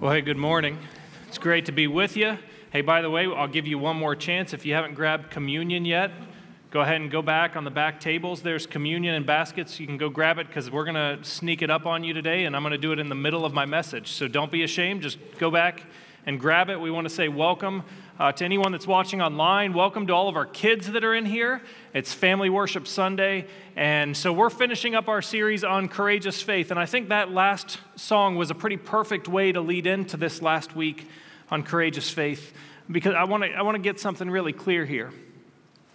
Well, hey, good morning. It's great to be with you. Hey, by the way, I'll give you one more chance. If you haven't grabbed communion yet, go ahead and go back on the back tables. There's communion in baskets. You can go grab it because we're going to sneak it up on you today, and I'm going to do it in the middle of my message. So don't be ashamed. Just go back and grab it. We want to say welcome uh, to anyone that's watching online. Welcome to all of our kids that are in here. It's Family Worship Sunday. And so we're finishing up our series on courageous faith. And I think that last song was a pretty perfect way to lead into this last week on courageous faith because I want to I want to get something really clear here.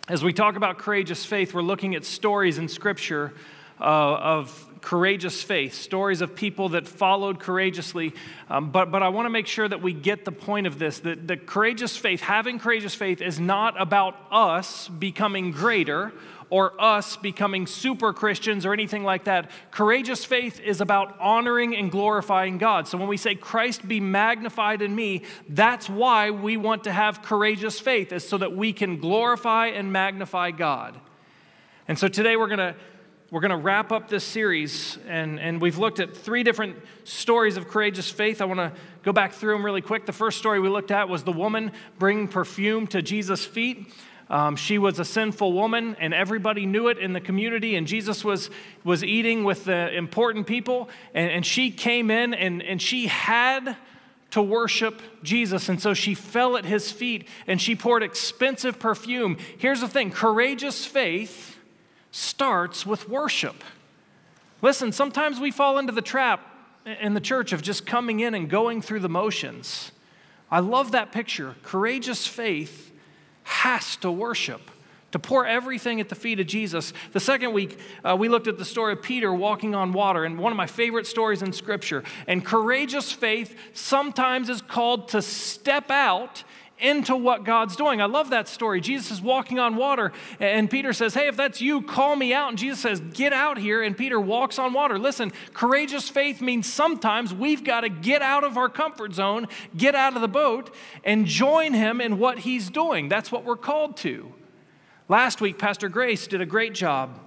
As we talk about courageous faith, we're looking at stories in Scripture uh, of courageous faith, stories of people that followed courageously. Um, but, but I want to make sure that we get the point of this that the courageous faith, having courageous faith, is not about us becoming greater or us becoming super Christians or anything like that. Courageous faith is about honoring and glorifying God. So when we say, Christ be magnified in me, that's why we want to have courageous faith, is so that we can glorify and magnify God. And so today we're going to we're going to wrap up this series, and, and we've looked at three different stories of courageous faith. I want to go back through them really quick. The first story we looked at was the woman bringing perfume to Jesus' feet. Um, she was a sinful woman, and everybody knew it in the community. And Jesus was, was eating with the important people, and, and she came in and, and she had to worship Jesus. And so she fell at his feet and she poured expensive perfume. Here's the thing courageous faith starts with worship. Listen, sometimes we fall into the trap in the church of just coming in and going through the motions. I love that picture. Courageous faith has to worship, to pour everything at the feet of Jesus. The second week, uh, we looked at the story of Peter walking on water, and one of my favorite stories in Scripture. And courageous faith sometimes is called to step out into what God's doing. I love that story. Jesus is walking on water, and Peter says, Hey, if that's you, call me out. And Jesus says, Get out here. And Peter walks on water. Listen, courageous faith means sometimes we've got to get out of our comfort zone, get out of the boat, and join him in what he's doing. That's what we're called to. Last week, Pastor Grace did a great job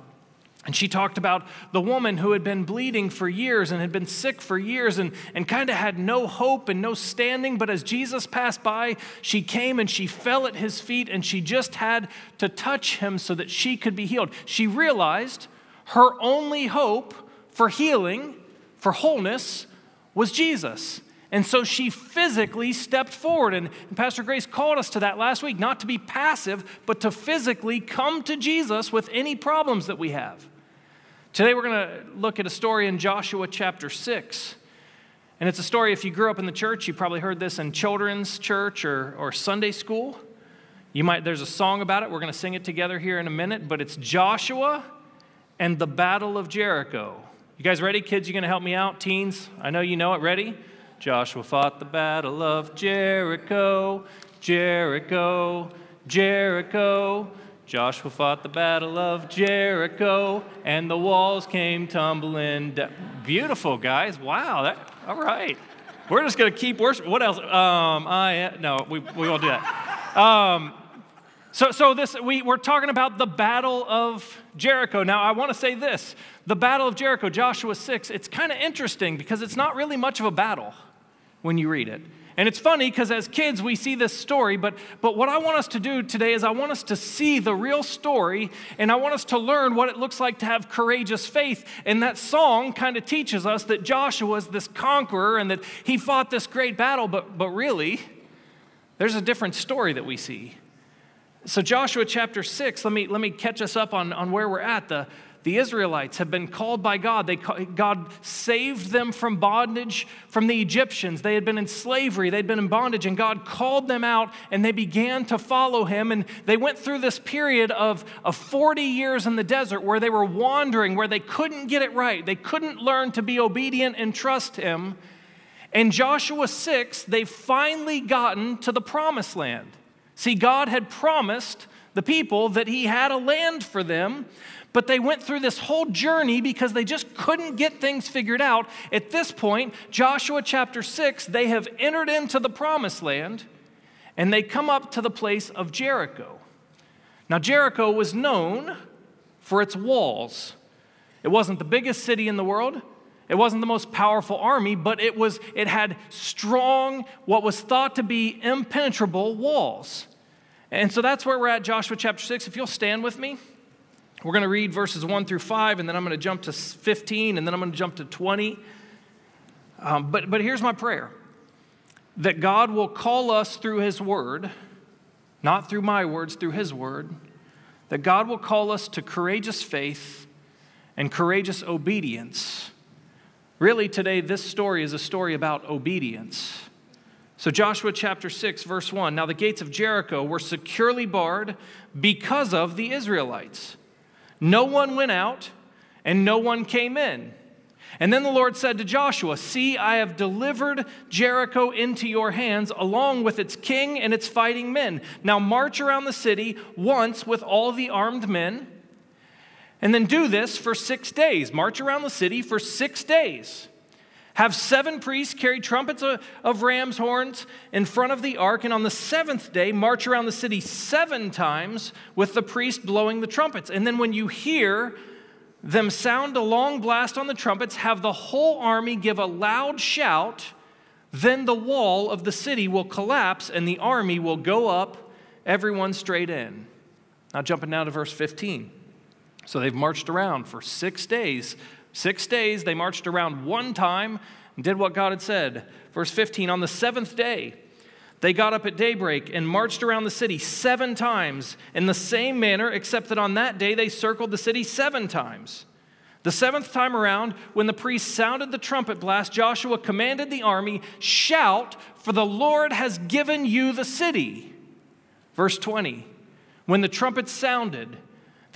and she talked about the woman who had been bleeding for years and had been sick for years and, and kind of had no hope and no standing. But as Jesus passed by, she came and she fell at his feet and she just had to touch him so that she could be healed. She realized her only hope for healing, for wholeness, was Jesus. And so she physically stepped forward. And, Pastor Grace called us to that last week not to be passive, but to physically come to Jesus with any problems that we have. Today we're going to look at a story in Joshua chapter 6. And it's a story, if you grew up in the church, you probably heard this in children's church or, or Sunday school. You might, there's a song about it. We're going to sing it together here in a minute, but it's Joshua and the Battle of Jericho. You guys ready? Kids, You're going to help me out? Teens, I know you know it. Ready? Joshua fought the battle of Jericho, Jericho, Jericho. Joshua fought the battle of Jericho, and the walls came tumbling down. Beautiful, guys. Wow. That, all right. We're just going to keep worshiping. What else? Um, I no, we, we won't do that. Um, so, so this we, we're talking about the battle of Jericho. Now, I want to say this: the battle of Jericho, Joshua six. It's kind of interesting because it's not really much of a battle when you read it. And it's funny because as kids, we see this story, but, but what I want us to do today is I want us to see the real story and I want us to learn what it looks like to have courageous faith. And that song kind of teaches us that Joshua is this conqueror and that he fought this great battle, but, but really, there's a different story that we see. So, Joshua chapter 6, let me, let me catch us up on, on where we're at. The, the Israelites have been called by God. They, God saved them from bondage from the Egyptians. They had been in slavery, they'd been in bondage, and God called them out and they began to follow Him. And they went through this period of, of 40 years in the desert where they were wandering, where they couldn't get it right. They couldn't learn to be obedient and trust Him. In Joshua 6, they've finally gotten to the promised land. See, God had promised the people that He had a land for them, but they went through this whole journey because they just couldn't get things figured out. At this point, Joshua chapter 6, they have entered into the promised land and they come up to the place of Jericho. Now, Jericho was known for its walls. It wasn't the biggest city in the world, It wasn't the most powerful army, but it, was, it had strong, what was thought to be impenetrable walls. And so that's where we're at, Joshua chapter 6. If you'll stand with me, we're going to read verses 1 through 5, and then I'm going to jump to 15, and then I'm going to jump to 20. Um, but, but here's my prayer that God will call us through His word, not through my words, through His word, that God will call us to courageous faith and courageous obedience. Really, today, this story is a story about obedience. So, Joshua chapter 6, verse 1 Now the gates of Jericho were securely barred because of the Israelites. No one went out and no one came in. And then the Lord said to Joshua, See, I have delivered Jericho into your hands, along with its king and its fighting men. Now march around the city once with all the armed men, and then do this for six days. March around the city for six days. Have seven priests carry trumpets of ram's horns in front of the ark, and on the seventh day, march around the city seven times with the priest blowing the trumpets. And then when you hear them sound a long blast on the trumpets, have the whole army give a loud shout, then the wall of the city will collapse and the army will go up, everyone straight in. Now, jumping now to verse 15. So they've marched around for six days Six days they marched around one time and did what God had said. Verse 15 On the seventh day, they got up at daybreak and marched around the city seven times in the same manner, except that on that day they circled the city seven times. The seventh time around, when the priest sounded the trumpet blast, Joshua commanded the army, Shout, for the Lord has given you the city. Verse 20 When the trumpet sounded,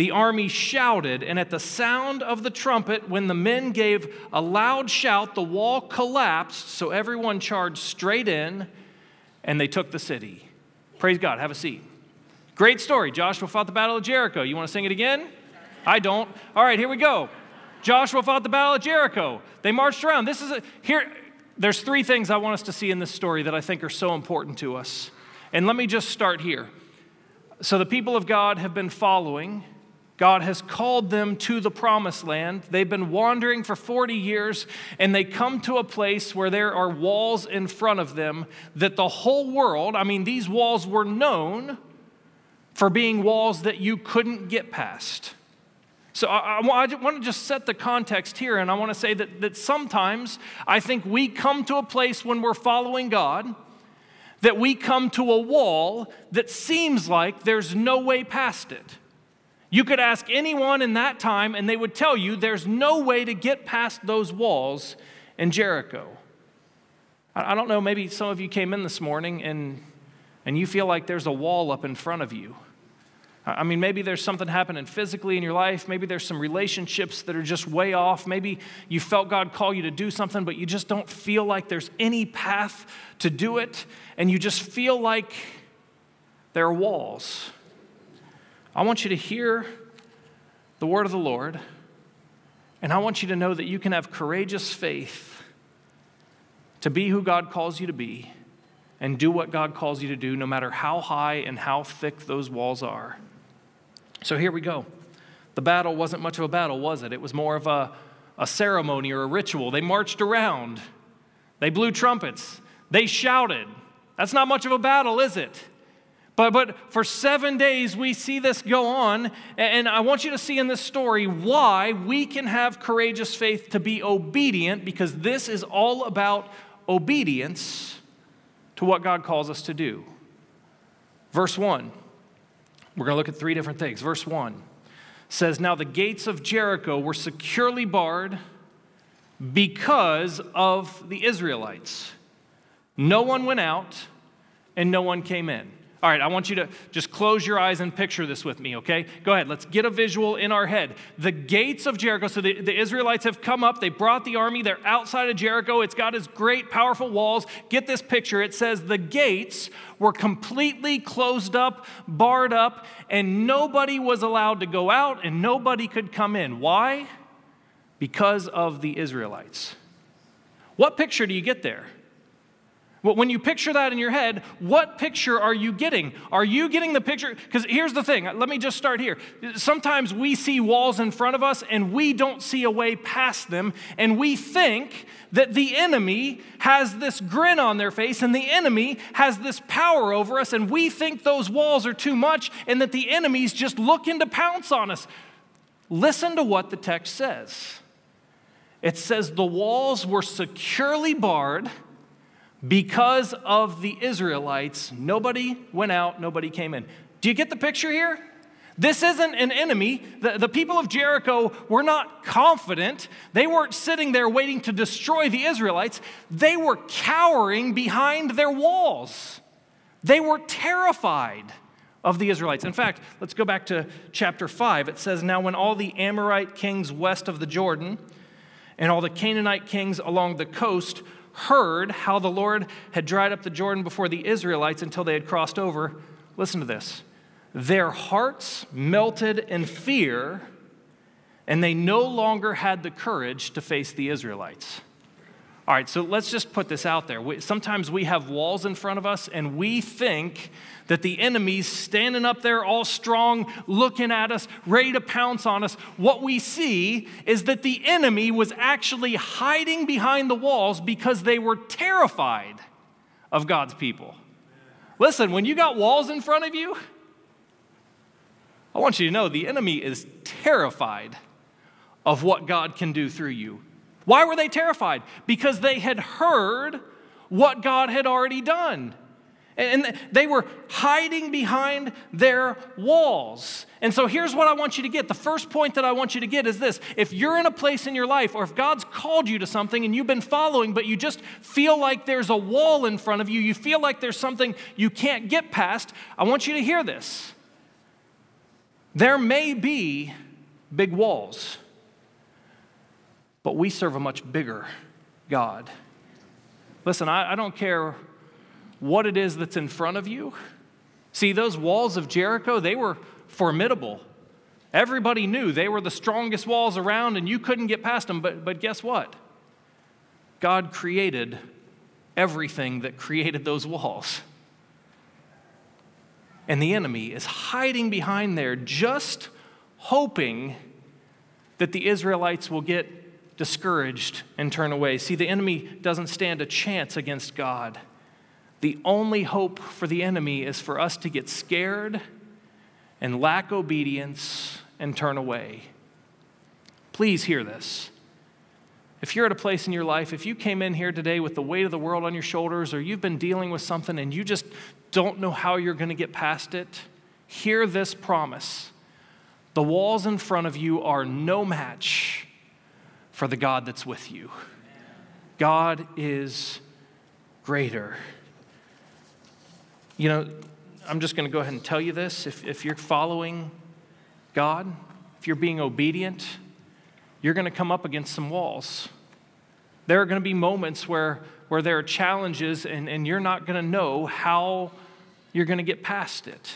the army shouted, and at the sound of the trumpet, when the men gave a loud shout, the wall collapsed, so everyone charged straight in, and they took the city. Praise God. Have a seat. Great story. Joshua fought the Battle of Jericho. You want to sing it again? I don't. All right, here we go. Joshua fought the Battle of Jericho. They marched around. This is a, here. There's three things I want us to see in this story that I think are so important to us. And let me just start here. So the people of God have been following God has called them to the promised land. They've been wandering for 40 years, and they come to a place where there are walls in front of them that the whole world, I mean, these walls were known for being walls that you couldn't get past. So I, I, I want to just set the context here, and I want to say that, that sometimes I think we come to a place when we're following God that we come to a wall that seems like there's no way past it. You could ask anyone in that time, and they would tell you there's no way to get past those walls in Jericho. I don't know, maybe some of you came in this morning and, and you feel like there's a wall up in front of you. I mean, maybe there's something happening physically in your life. Maybe there's some relationships that are just way off. Maybe you felt God call you to do something, but you just don't feel like there's any path to do it. And you just feel like there are walls. I want you to hear the word of the Lord, and I want you to know that you can have courageous faith to be who God calls you to be and do what God calls you to do, no matter how high and how thick those walls are. So here we go. The battle wasn't much of a battle, was it? It was more of a, a ceremony or a ritual. They marched around, they blew trumpets, they shouted. That's not much of a battle, is it? But, but for seven days, we see this go on. And I want you to see in this story why we can have courageous faith to be obedient, because this is all about obedience to what God calls us to do. Verse 1, we're going to look at three different things. Verse 1 says, Now the gates of Jericho were securely barred because of the Israelites. No one went out and no one came in. All right, I want you to just close your eyes and picture this with me, okay? Go ahead, let's get a visual in our head. The gates of Jericho, so the, the Israelites have come up, they brought the army, they're outside of Jericho, it's got its great, powerful walls. Get this picture it says the gates were completely closed up, barred up, and nobody was allowed to go out and nobody could come in. Why? Because of the Israelites. What picture do you get there? Well, when you picture that in your head, what picture are you getting? Are you getting the picture? Because here's the thing, let me just start here. Sometimes we see walls in front of us and we don't see a way past them, and we think that the enemy has this grin on their face and the enemy has this power over us, and we think those walls are too much and that the enemy's just looking to pounce on us. Listen to what the text says it says the walls were securely barred because of the Israelites, nobody went out, nobody came in. Do you get the picture here? This isn't an enemy. The, the people of Jericho were not confident. They weren't sitting there waiting to destroy the Israelites. They were cowering behind their walls. They were terrified of the Israelites. In fact, let's go back to chapter 5. It says, Now, when all the Amorite kings west of the Jordan and all the Canaanite kings along the coast heard how the Lord had dried up the Jordan before the Israelites until they had crossed over, listen to this. Their hearts melted in fear, and they no longer had the courage to face the Israelites. All right, so let's just put this out there. We, sometimes we have walls in front of us, and we think that the enemy's standing up there all strong, looking at us, ready to pounce on us. What we see is that the enemy was actually hiding behind the walls because they were terrified of God's people. Listen, when you got walls in front of you, I want you to know the enemy is terrified of what God can do through you. Why were they terrified? Because they had heard what God had already done. And they were hiding behind their walls. And so here's what I want you to get. The first point that I want you to get is this if you're in a place in your life, or if God's called you to something and you've been following, but you just feel like there's a wall in front of you, you feel like there's something you can't get past, I want you to hear this. There may be big walls, but we serve a much bigger God. Listen, I, I don't care what it is that's in front of you. See, those walls of Jericho, they were formidable. Everybody knew they were the strongest walls around and you couldn't get past them. But, but guess what? God created everything that created those walls. And the enemy is hiding behind there, just hoping that the Israelites will get discouraged and turn away. See, the enemy doesn't stand a chance against God. The only hope for the enemy is for us to get scared and lack obedience and turn away. Please hear this. If you're at a place in your life, if you came in here today with the weight of the world on your shoulders, or you've been dealing with something and you just don't know how you're going to get past it, hear this promise. The walls in front of you are no match for the God that's with you. God is greater. You know, I'm just going to go ahead and tell you this. If, if you're following God, if you're being obedient, you're going to come up against some walls. There are going to be moments where, where there are challenges and, and you're not going to know how you're going to get past it.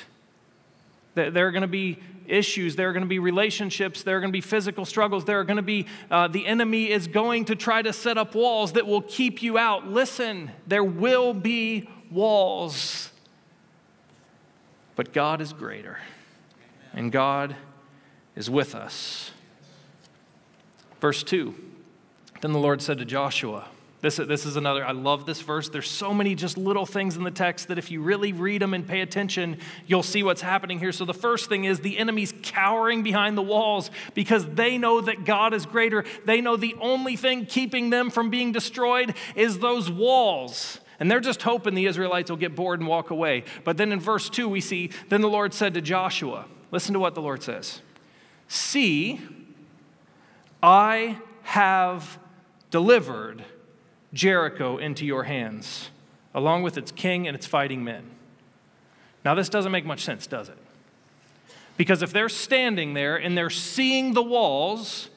There are going to be issues, there are going to be relationships, there are going to be physical struggles, there are going to be, uh, the enemy is going to try to set up walls that will keep you out. Listen, there will be walls but God is greater, and God is with us. Verse 2 Then the Lord said to Joshua, this, this is another, I love this verse. There's so many just little things in the text that if you really read them and pay attention, you'll see what's happening here. So the first thing is the enemy's cowering behind the walls because they know that God is greater. They know the only thing keeping them from being destroyed is those walls. And they're just hoping the Israelites will get bored and walk away. But then in verse 2, we see, Then the Lord said to Joshua, Listen to what the Lord says See, I have delivered Jericho into your hands, along with its king and its fighting men. Now, this doesn't make much sense, does it? Because if they're standing there and they're seeing the walls,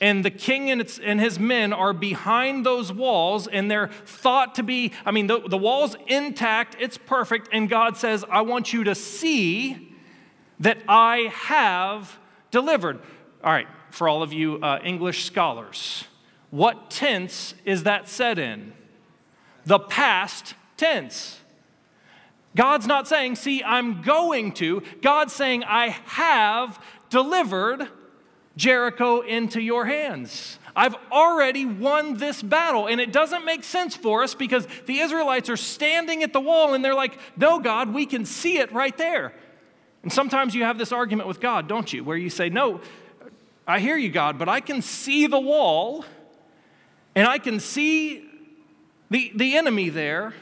and the king and, and, his men are behind those walls and they're thought to be i mean the, the wall's intact it's perfect and god says i want you to see that i have delivered all right for all of you uh, english scholars what tense is that said in the past tense. God's not saying, see, I'm going to. God's saying, I have delivered Jericho into your hands. I've already won this battle. And it doesn't make sense for us because the Israelites are standing at the wall and they're like, no, God, we can see it right there. And sometimes you have this argument with God, don't you, where you say, no, I hear you, God, but I can see the wall and I can see the, the enemy there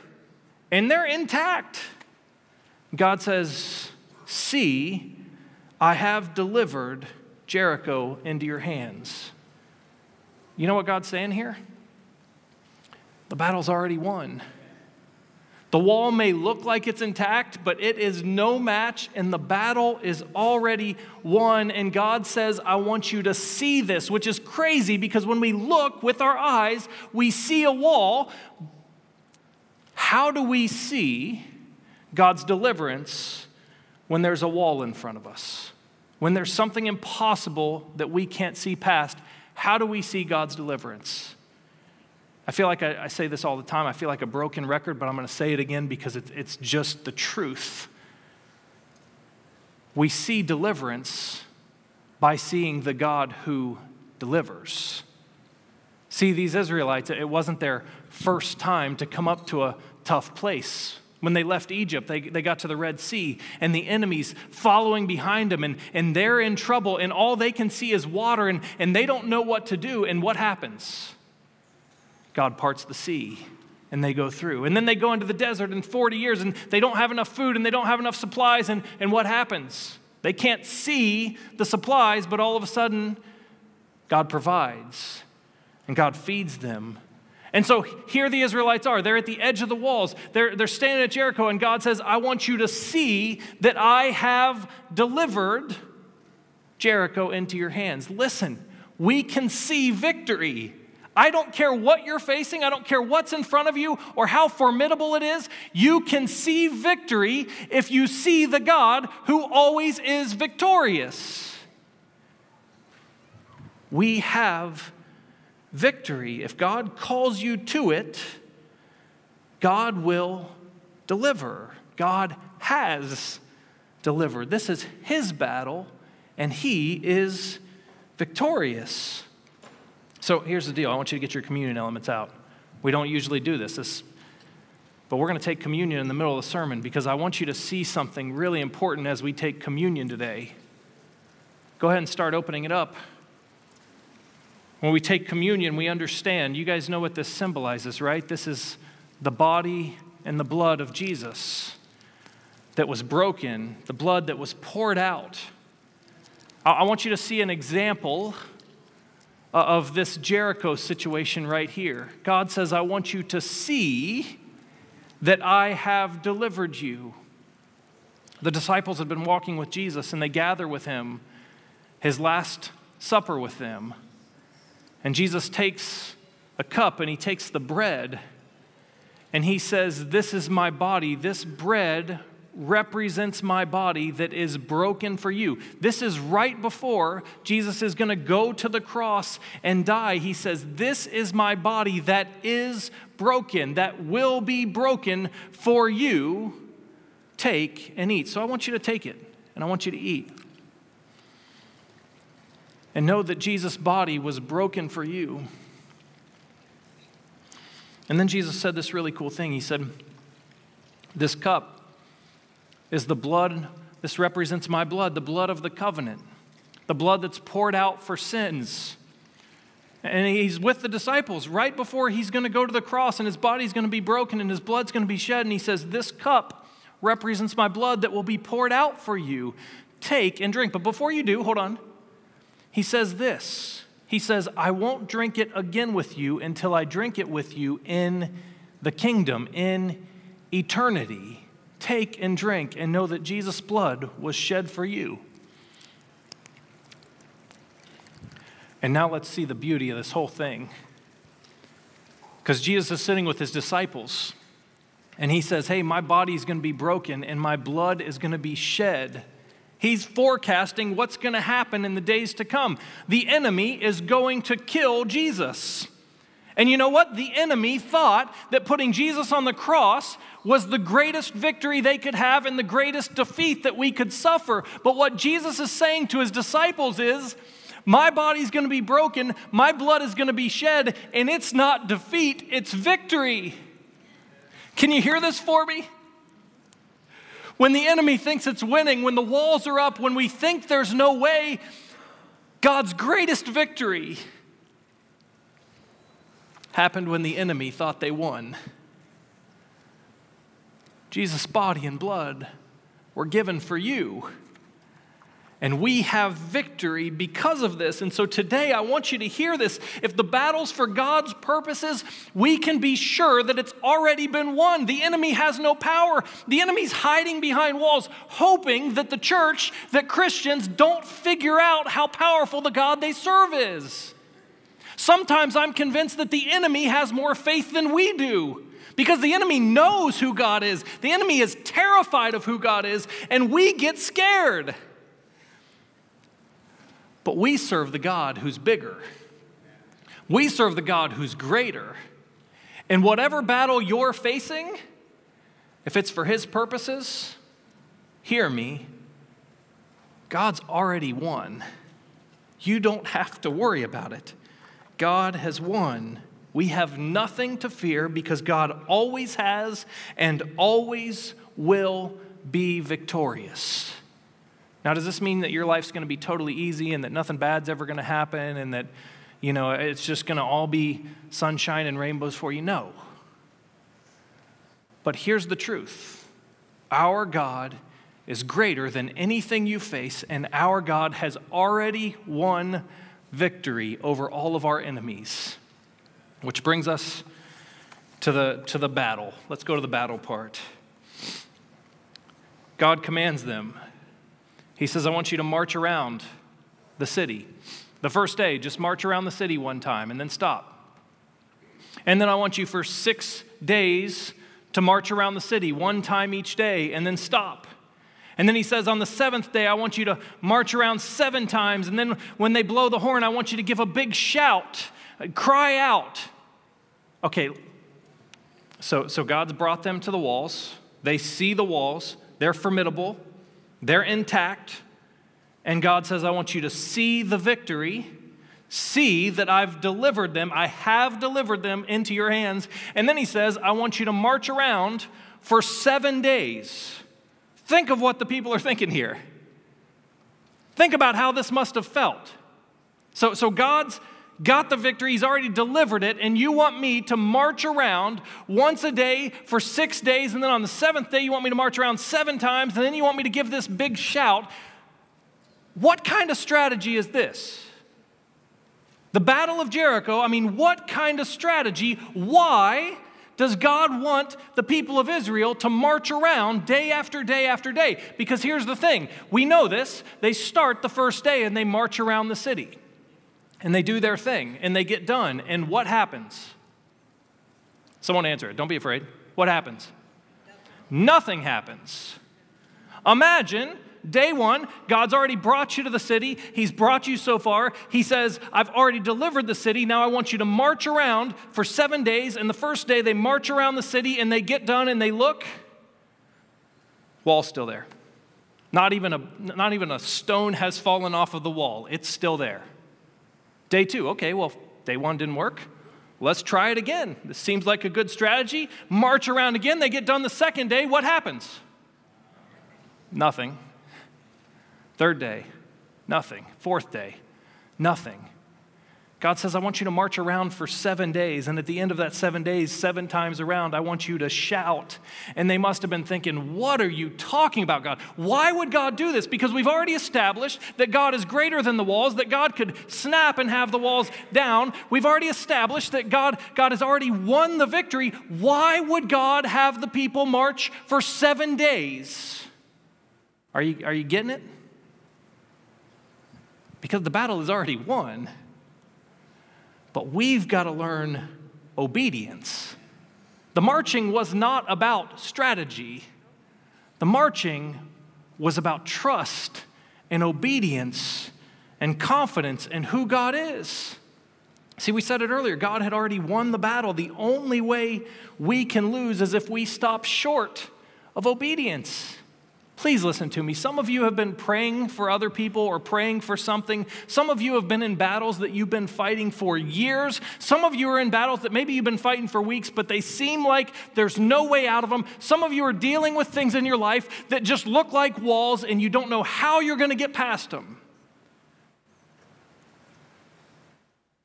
and they're intact. God says, See, I have delivered Jericho into your hands. You know what God's saying here? The battle's already won. The wall may look like it's intact, but it is no match, and the battle is already won. And God says, I want you to see this, which is crazy because when we look with our eyes, we see a wall. How do we see God's deliverance when there's a wall in front of us? When there's something impossible that we can't see past, how do we see God's deliverance? I feel like I, I, say this all the time. I feel like a broken record, but I'm going to say it again because it, it's just the truth. We see deliverance by seeing the God who delivers. See, these Israelites, it wasn't their first time to come up to a tough place. When they left Egypt, they, they got to the Red Sea, and the enemy's following behind them, and, and they're in trouble, and all they can see is water, and, and they don't know what to do. And what happens? God parts the sea, and they go through. And then they go into the desert in 40 years, and they don't have enough food, and they don't have enough supplies, and, and what happens? They can't see the supplies, but all of a sudden, God provides, and God feeds them and so here the Israelites are. They're at the edge of the walls. They're, they're standing at Jericho, and God says, I want you to see that I have delivered Jericho into your hands. Listen, we can see victory. I don't care what you're facing, I don't care what's in front of you or how formidable it is. You can see victory if you see the God who always is victorious. We have victory. If God calls you to it, God will deliver. God has delivered. This is His battle, and He is victorious. So here's the deal I want you to get your communion elements out. We don't usually do this, this but we're going to take communion in the middle of the sermon because I want you to see something really important as we take communion today. Go ahead and start opening it up. When we take communion, we understand. You guys know what this symbolizes, right? This is the body and the blood of Jesus that was broken, the blood that was poured out. I want you to see an example Uh, of this Jericho situation right here. God says, I want you to see that I have delivered you. The disciples had been walking with Jesus and they gather with him, his last supper with them. And Jesus takes a cup and he takes the bread and he says, This is my body. This bread represents my body that is broken for you. This is right before Jesus is going to go to the cross and die. He says, This is my body that is broken, that will be broken for you. Take and eat. So I want you to take it and I want you to eat and know that Jesus' body was broken for you. And then Jesus said this really cool thing. He said, This cup is the blood, this represents my blood, the blood of the covenant, the blood that's poured out for sins. And he's with the disciples right before he's going to go to the cross, and his body's going to be broken and his blood's going to be shed. And he says, This cup represents my blood that will be poured out for you. Take and drink. But before you do, hold on he says this He says, I won't drink it again with you until I drink it with you in the kingdom, in eternity. Take and drink and know that Jesus' blood was shed for you. And now let's see the beauty of this whole thing. Because Jesus is sitting with his disciples, and he says, Hey, my body is going to be broken, and my blood is going to be shed He's forecasting what's going to happen in the days to come. The enemy is going to kill Jesus. And you know what? The enemy thought that putting Jesus on the cross was the greatest victory they could have and the greatest defeat that we could suffer. But what Jesus is saying to his disciples is, my body's going to be broken, my blood is going to be shed, and it's not defeat, it's victory. Can you hear this for me? When the enemy thinks it's winning, when the walls are up, when we think there's no way, God's greatest victory happened when the enemy thought they won. Jesus' body and blood were given for you. And we have victory because of this. And so today I want you to hear this. If the battle's for God's purposes, we can be sure that it's already been won. The enemy has no power. The enemy's hiding behind walls, hoping that the church, that Christians don't figure out how powerful the God they serve is. Sometimes I'm convinced that the enemy has more faith than we do. Because the enemy knows who God is. The enemy is terrified of who God is, and we get scared. But we serve the God who's bigger. We serve the God who's greater. And whatever battle you're facing, if it's for His purposes, hear me, God's already won. You don't have to worry about it. God has won. We have nothing to fear because God always has and always will be victorious. Now, does this mean that your life's going to be totally easy and that nothing bad's ever going to happen and that, you know, it's just going to all be sunshine and rainbows for you? No. But here's the truth our God is greater than anything you face, and our God has already won victory over all of our enemies. Which brings us to the, to the battle. Let's go to the battle part. God commands them he says, I want you to march around the city. The first day, just march around the city one time and then stop. And then I want you for six days to march around the city one time each day and then stop. And then he says, on the seventh day, I want you to march around seven times. And then when they blow the horn, I want you to give a big shout, cry out. Okay, so, so God's brought them to the walls. They see the walls, they're formidable. They're intact. And God says, I want you to see the victory, see that I've delivered them, I have delivered them into your hands. And then he says, I want you to march around for seven days. Think of what the people are thinking here. Think about how this must have felt. So, so God's got the victory, he's already delivered it, and you want me to march around once a day for six days, and then on the seventh day, you want me to march around seven times, and then you want me to give this big shout. What kind of strategy is this? The Battle of Jericho, I mean, what kind of strategy? Why does God want the people of Israel to march around day after day after day? Because here's the thing we know this. They start the first day and they march around the city and they do their thing and they get done. And what happens? Someone answer it. Don't be afraid. What happens? Nothing happens. Imagine day one, God's already brought you to the city. He's brought you so far. He says, I've already delivered the city. Now I want you to march around for seven days. And the first day, they march around the city and they get done and they look. Wall's still there. Not even a, not even a stone has fallen off of the wall, it's still there. Day two, okay, well, day one didn't work. Let's try it again. This seems like a good strategy. March around again. They get done the second day. What happens? Nothing. Third day, nothing. Fourth day, nothing. God says, I want you to march around for seven days. And at the end of that seven days, seven times around, I want you to shout. And they must have been thinking, What are you talking about, God? Why would God do this? Because we've already established that God is greater than the walls, that God could snap and have the walls down. We've already established that God, God has already won the victory. Why would God have the people march for seven days? Are you, are you getting it? Because the battle is already won. But we've got to learn obedience. The marching was not about strategy, the marching was about trust and obedience and confidence in who God is. See, we said it earlier God had already won the battle. The only way we can lose is if we stop short of obedience. Please listen to me. Some of you have been praying for other people or praying for something. Some of you have been in battles that you've been fighting for years. Some of you are in battles that maybe you've been fighting for weeks, but they seem like there's no way out of them. Some of you are dealing with things in your life that just look like walls and you don't know how you're going to get past them.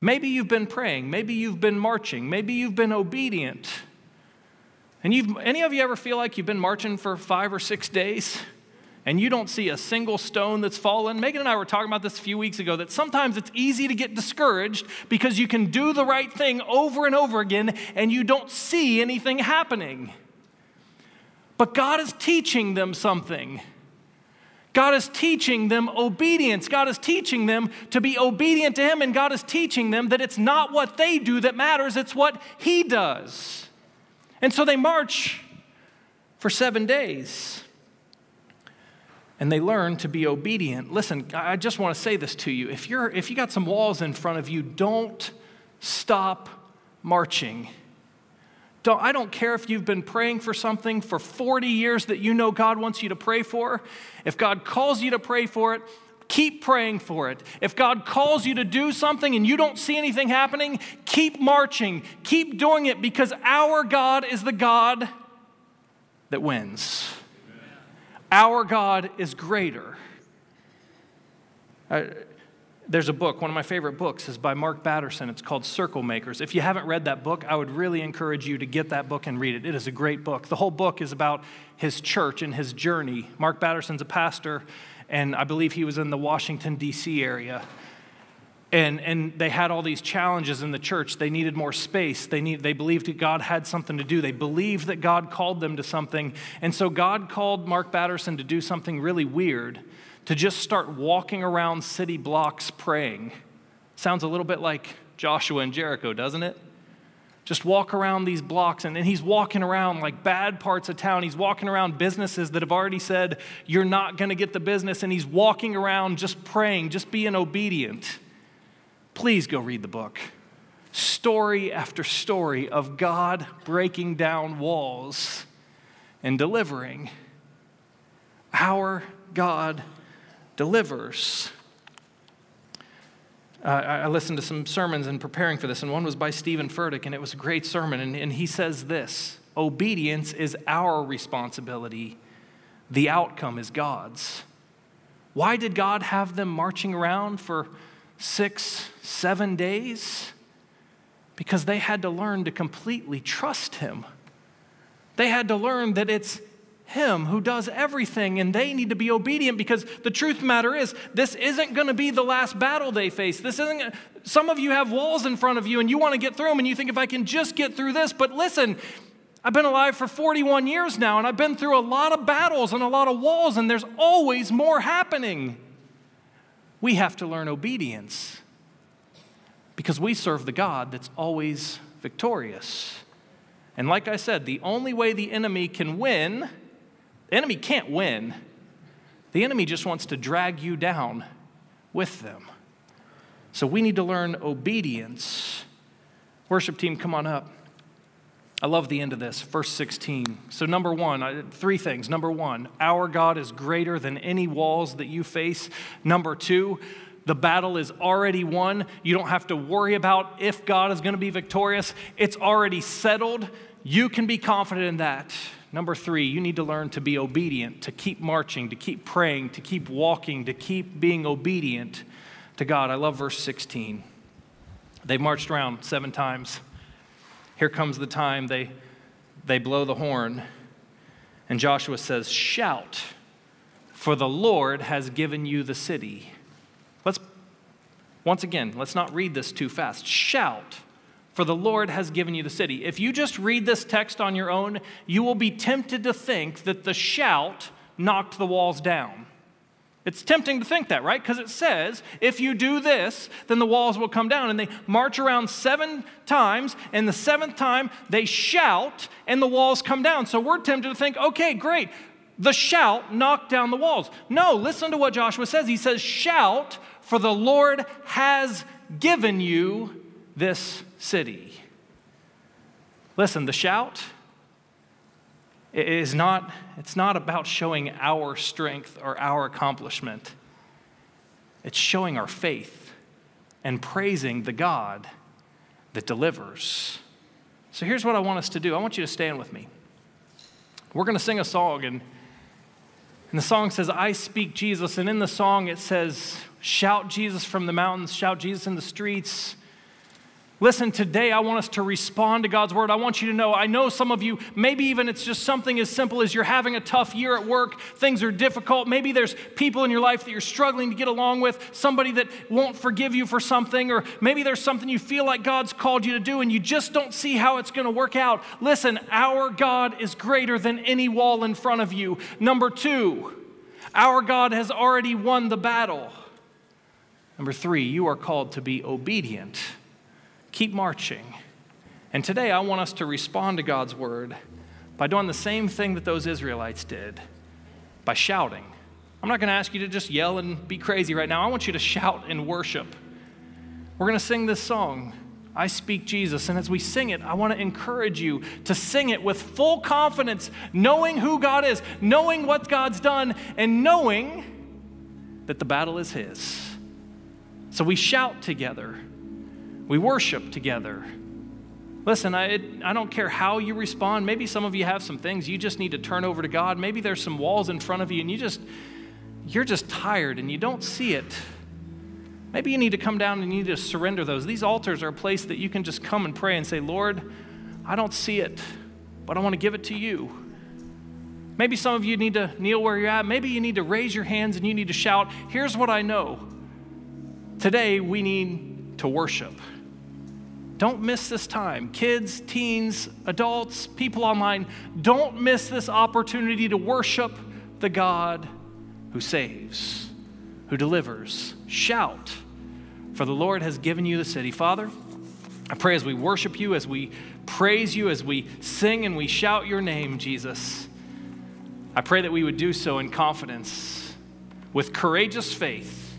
Maybe you've been praying, maybe you've been marching, maybe you've been obedient. And you've, any of you ever feel like you've been marching for five or six days and you don't see a single stone that's fallen? Megan and I were talking about this a few weeks ago that sometimes it's easy to get discouraged because you can do the right thing over and over again and you don't see anything happening. But God is teaching them something. God is teaching them obedience. God is teaching them to be obedient to Him, and God is teaching them that it's not what they do that matters, it's what He does. And so they march for seven days and they learn to be obedient. Listen, I just want to say this to you. If, you're, if you got some walls in front of you, don't stop marching. Don't, I don't care if you've been praying for something for 40 years that you know God wants you to pray for. If God calls you to pray for it, keep praying for it. If God calls you to do something and you don't see anything happening, keep marching, keep doing it because our God is the God that wins. Our God is greater. Uh, there's a book, one of my favorite books is by Mark Batterson. It's called Circle Makers. If you haven't read that book, I would really encourage you to get that book and read it. It is a great book. The whole book is about his church and his journey. Mark Batterson's a pastor, and I believe he was in the Washington, D.C. area. And, and they had all these challenges in the church. They needed more space. They, need, they believed that God had something to do. They believed that God called them to something. And so God called Mark Batterson to do something really weird to just start walking around city blocks praying. Sounds a little bit like Joshua and Jericho, doesn't it? Just walk around these blocks, and, and he's walking around like bad parts of town. He's walking around businesses that have already said, You're not going to get the business, and he's walking around just praying, just being obedient. Please go read the book. Story after story of God breaking down walls and delivering. Our God delivers. Uh, I listened to some sermons in preparing for this, and one was by Steven Furtick, and it was a great sermon. And, and he says this Obedience is our responsibility, the outcome is God's. Why did God have them marching around for six, seven days? Because they had to learn to completely trust Him. They had to learn that it's him who does everything, and they need to be obedient because the truth matter is, this isn't going to be the last battle they face. This isn't. Some of you have walls in front of you, and you want to get through them, and you think, if I can just get through this. But listen, I've been alive for 41 years now, and I've been through a lot of battles and a lot of walls, and there's always more happening. We have to learn obedience because we serve the God that's always victorious. And like I said, the only way the enemy can win the enemy can't win. The enemy just wants to drag you down with them. So we need to learn obedience. Worship team, come on up. I love the end of this, verse 16. So, number one, three things. Number one, our God is greater than any walls that you face. Number two, the battle is already won. You don't have to worry about if God is going to be victorious, it's already settled. You can be confident in that. Number three, you need to learn to be obedient, to keep marching, to keep praying, to keep walking, to keep being obedient to God. I love verse 16. They've marched around seven times. Here comes the time they, they blow the horn, and Joshua says, Shout, for the Lord has given you the city. Let's, once again, let's not read this too fast. Shout for the Lord has given you the city. If you just read this text on your own, you will be tempted to think that the shout knocked the walls down. It's tempting to think that, right? Because it says, if you do this, then the walls will come down. And they march around seven times, and the seventh time they shout, and the walls come down. So we're tempted to think, okay, great, the shout knocked down the walls. No, listen to what Joshua says. He says, Shout, for the Lord has given you this city. Listen, the shout is not, it's not about showing our strength or our accomplishment. It's showing our faith and praising the God that delivers. So here's what I want us to do. I want you to stand with me. We're going to sing a song, and, and the song says, I speak Jesus. And in the song, it says, Shout Jesus from the mountains, shout Jesus in the streets. Listen, today I want us to respond to God's word. I want you to know, I know some of you, maybe even it's just something as simple as you're having a tough year at work, things are difficult. Maybe there's people in your life that you're struggling to get along with, somebody that won't forgive you for something, or maybe there's something you feel like God's called you to do and you just don't see how it's going to work out. Listen, our God is greater than any wall in front of you. Number two, our God has already won the battle. Number three, you are called to be obedient keep marching. And today I want us to respond to God's word by doing the same thing that those Israelites did by shouting. I'm not going to ask you to just yell and be crazy right now. I want you to shout and worship. We're going to sing this song, I Speak Jesus. And as we sing it, I want to encourage you to sing it with full confidence, knowing who God is, knowing what God's done, and knowing that the battle is His. So we shout together. We worship together. Listen, I, it, I don't care how you respond. Maybe some of you have some things you just need to turn over to God. Maybe there's some walls in front of you and you just, you're just tired and you don't see it. Maybe you need to come down and you need to surrender those. These altars are a place that you can just come and pray and say, Lord, I don't see it, but I want to give it to you. Maybe some of you need to kneel where you're at. Maybe you need to raise your hands and you need to shout, Here's what I know. Today, we need to worship. Don't miss this time. Kids, teens, adults, people online, don't miss this opportunity to worship the God who saves, who delivers. Shout, for the Lord has given you the city. Father, I pray as we worship you, as we praise you, as we sing and we shout your name, Jesus, I pray that we would do so in confidence, with courageous faith,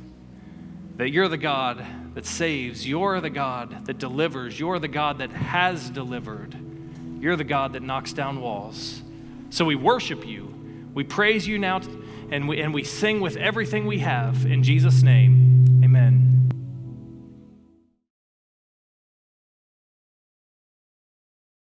that you're the God that saves. You're the God that delivers. You're the God that has delivered. You're the God that knocks down walls. So we worship you. We praise you now, and we, and we sing with everything we have. In Jesus' name, amen.